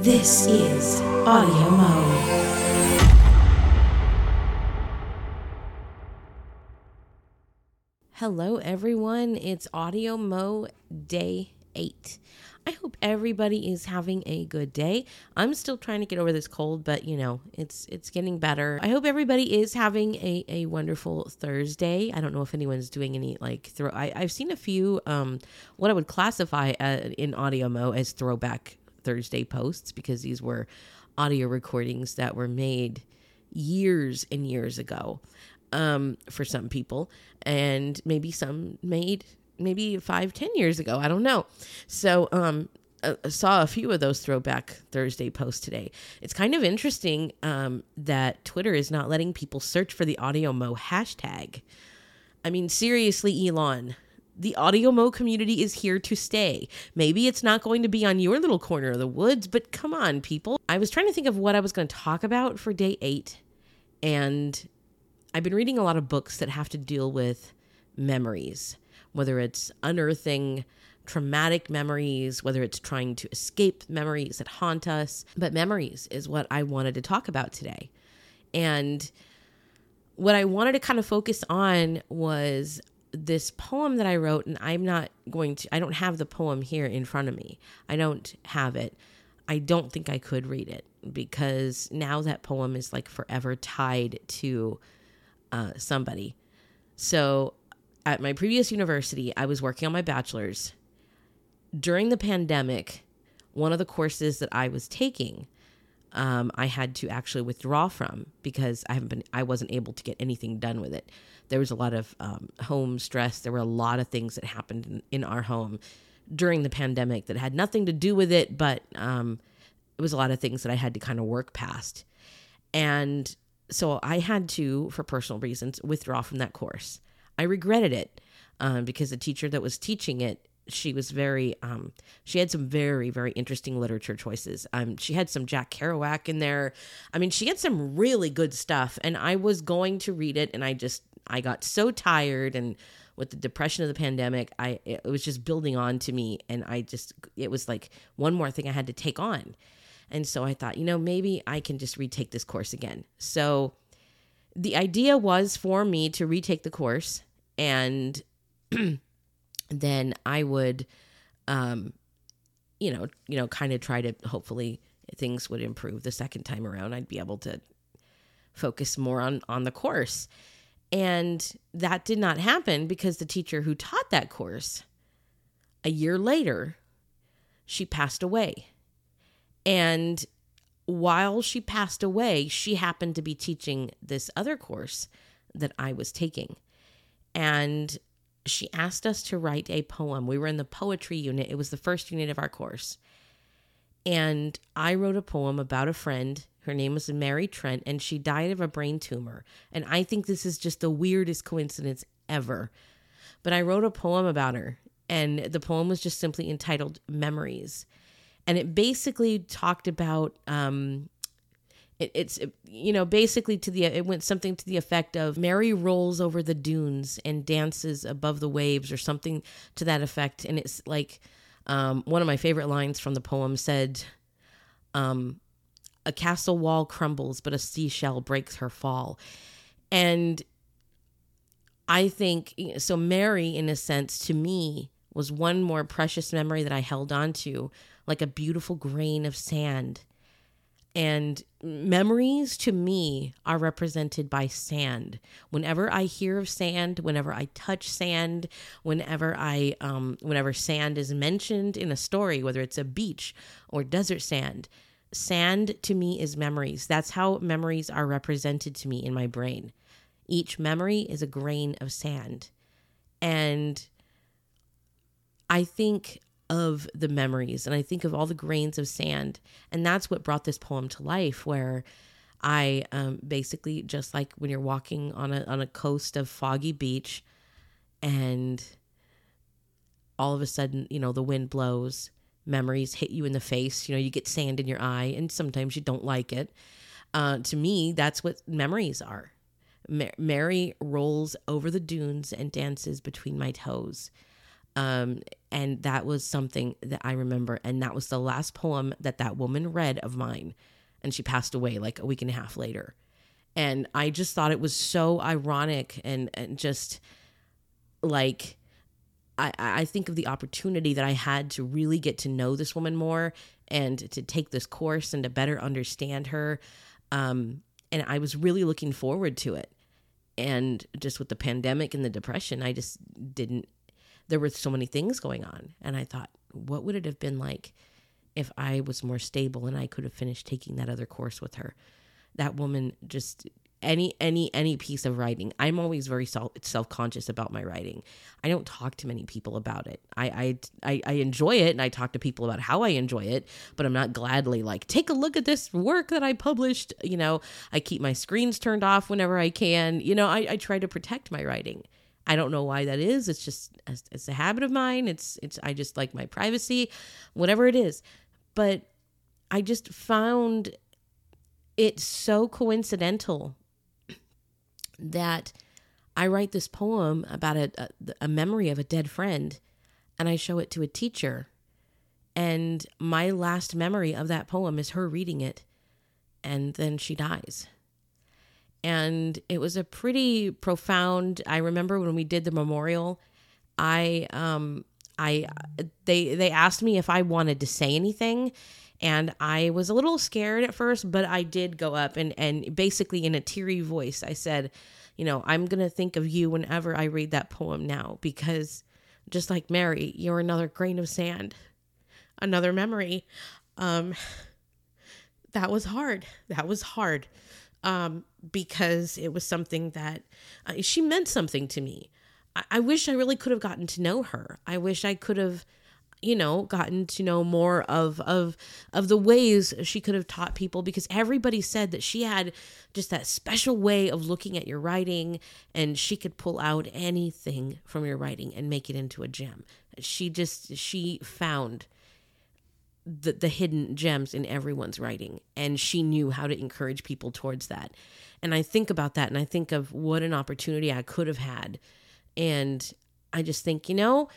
This is Audio Mo. Hello, everyone. It's Audio Mo Day 8. I hope everybody is having a good day. I'm still trying to get over this cold, but you know, it's it's getting better. I hope everybody is having a, a wonderful Thursday. I don't know if anyone's doing any like throw I, I've seen a few um what I would classify uh, in Audio Mo as throwback Thursday posts because these were audio recordings that were made years and years ago um, for some people, and maybe some made maybe five, ten years ago. I don't know. So, um, I I saw a few of those throwback Thursday posts today. It's kind of interesting um, that Twitter is not letting people search for the Audio Mo hashtag. I mean, seriously, Elon, the Audio Mo community is here to stay. Maybe it's not going to be on your little corner of the woods, but come on, people. I was trying to think of what I was going to talk about for day eight, and I've been reading a lot of books that have to deal with memories, whether it's unearthing traumatic memories, whether it's trying to escape memories that haunt us. But memories is what I wanted to talk about today. And what I wanted to kind of focus on was this poem that I wrote, and I'm not going to, I don't have the poem here in front of me. I don't have it. I don't think I could read it because now that poem is like forever tied to uh, somebody. So at my previous university, I was working on my bachelor's. During the pandemic, one of the courses that I was taking, um, I had to actually withdraw from because I haven't been, I wasn't able to get anything done with it. There was a lot of um, home stress. There were a lot of things that happened in, in our home during the pandemic that had nothing to do with it, but um, it was a lot of things that I had to kind of work past. And so I had to, for personal reasons, withdraw from that course. I regretted it um, because the teacher that was teaching it, she was very, um, she had some very, very interesting literature choices. Um, she had some Jack Kerouac in there. I mean, she had some really good stuff, and I was going to read it, and I just, I got so tired and with the depression of the pandemic, I it was just building on to me, and I just, it was like one more thing I had to take on. And so I thought, you know, maybe I can just retake this course again. So the idea was for me to retake the course and then I would um you know, you know, kind of try to hopefully things would improve the second time around. I'd be able to focus more on on the course. And that did not happen because the teacher who taught that course a year later she passed away. And while she passed away, she happened to be teaching this other course that I was taking. And she asked us to write a poem. We were in the poetry unit, it was the first unit of our course. And I wrote a poem about a friend. Her name was Mary Trent, and she died of a brain tumor. And I think this is just the weirdest coincidence ever. But I wrote a poem about her, and the poem was just simply entitled Memories and it basically talked about um, it, it's you know basically to the it went something to the effect of Mary rolls over the dunes and dances above the waves or something to that effect, and it's like um, one of my favorite lines from the poem said. Um, a castle wall crumbles, but a seashell breaks her fall. And I think so. Mary, in a sense, to me, was one more precious memory that I held on to like a beautiful grain of sand. And memories to me are represented by sand. Whenever I hear of sand, whenever I touch sand, whenever I um, whenever sand is mentioned in a story, whether it's a beach or desert sand, sand to me is memories. That's how memories are represented to me in my brain. Each memory is a grain of sand. And I think of the memories and I think of all the grains of sand. And that's what brought this poem to life, where I um, basically just like when you're walking on a on a coast of foggy beach and all of a sudden, you know, the wind blows, memories hit you in the face, you know, you get sand in your eye and sometimes you don't like it. Uh, to me, that's what memories are. Mary rolls over the dunes and dances between my toes. Um, And that was something that I remember. And that was the last poem that that woman read of mine. And she passed away like a week and a half later. And I just thought it was so ironic and, and just like, I, I think of the opportunity that I had to really get to know this woman more and to take this course and to better understand her. Um, and I was really looking forward to it. And just with the pandemic and the depression, I just didn't, there were so many things going on. And I thought, what would it have been like if I was more stable and I could have finished taking that other course with her? That woman just any any any piece of writing i'm always very self self-conscious about my writing. I don't talk to many people about it. I, I i enjoy it and i talk to people about how i enjoy it but i'm not gladly like take a look at this work that i published you know? I keep my screens turned off whenever i can. You know i, I try to protect my writing i don't know why that is it's just it's, a habit of mine it's it's i just like my privacy whatever it is but i just found it so coincidental that I write this poem about a, a, a, memory of a dead friend and I show it to a teacher. And my last memory of that poem is her reading it and then she dies. And it was a pretty profound I remember when we did the memorial, I um I they they asked me if I wanted to say anything and I was a little scared at first, but I did go up and, and basically in a teary voice, I said, You know, I'm going to think of you whenever I read that poem now, because just like Mary, you're another grain of sand, another memory. Um, that was hard. That was hard um, because it was something that uh, she meant something to me. I, I wish I really could have gotten to know her. I wish I could have you know gotten to know more of of of the ways she could have taught people because everybody said that she had just that special way of looking at your writing and she could pull out anything from your writing and make it into a gem she just she found the the hidden gems in everyone's writing and she knew how to encourage people towards that and i think about that and i think of what an opportunity i could have had and I just think, you know,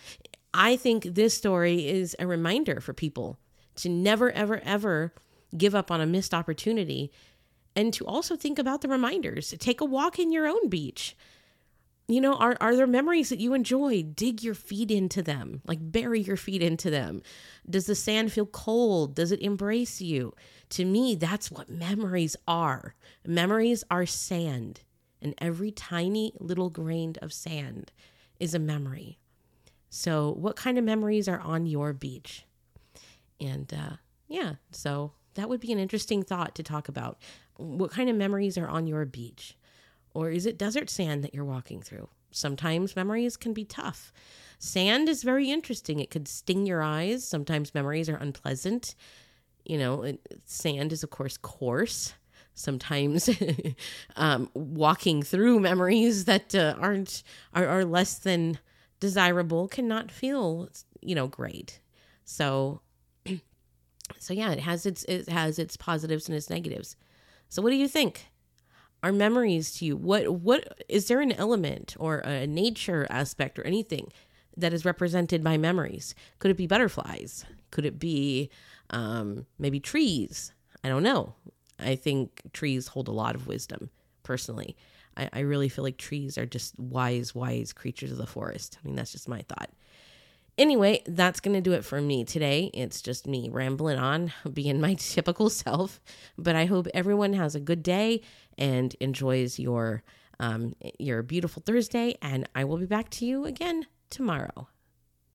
I think this story is a reminder for people to never, ever, ever give up on a missed opportunity and to also think about the reminders. Take a walk in your own beach. You know, are, are there memories that you enjoy? Dig your feet into them, like bury your feet into them. Does the sand feel cold? Does it embrace you? To me, that's what memories are. Memories are sand, and every tiny little grain of sand is a memory. So, what kind of memories are on your beach? And uh, yeah, so that would be an interesting thought to talk about. What kind of memories are on your beach? Or is it desert sand that you're walking through? Sometimes memories can be tough. Sand is very interesting. It could sting your eyes. Sometimes memories are unpleasant. You know, sand is, of course, coarse. Sometimes um, walking through memories that uh, aren't are, are less than desirable cannot feel you know great so so yeah it has its it has its positives and its negatives so what do you think are memories to you? What what is there an element or a nature aspect or anything that is represented by memories? Could it be butterflies? Could it be um, maybe trees? I don't know. I think trees hold a lot of wisdom personally. I, I really feel like trees are just wise, wise creatures of the forest. I mean, that's just my thought. Anyway, that's going to do it for me today. It's just me rambling on, being my typical self. But I hope everyone has a good day and enjoys your um, your beautiful Thursday. And I will be back to you again tomorrow.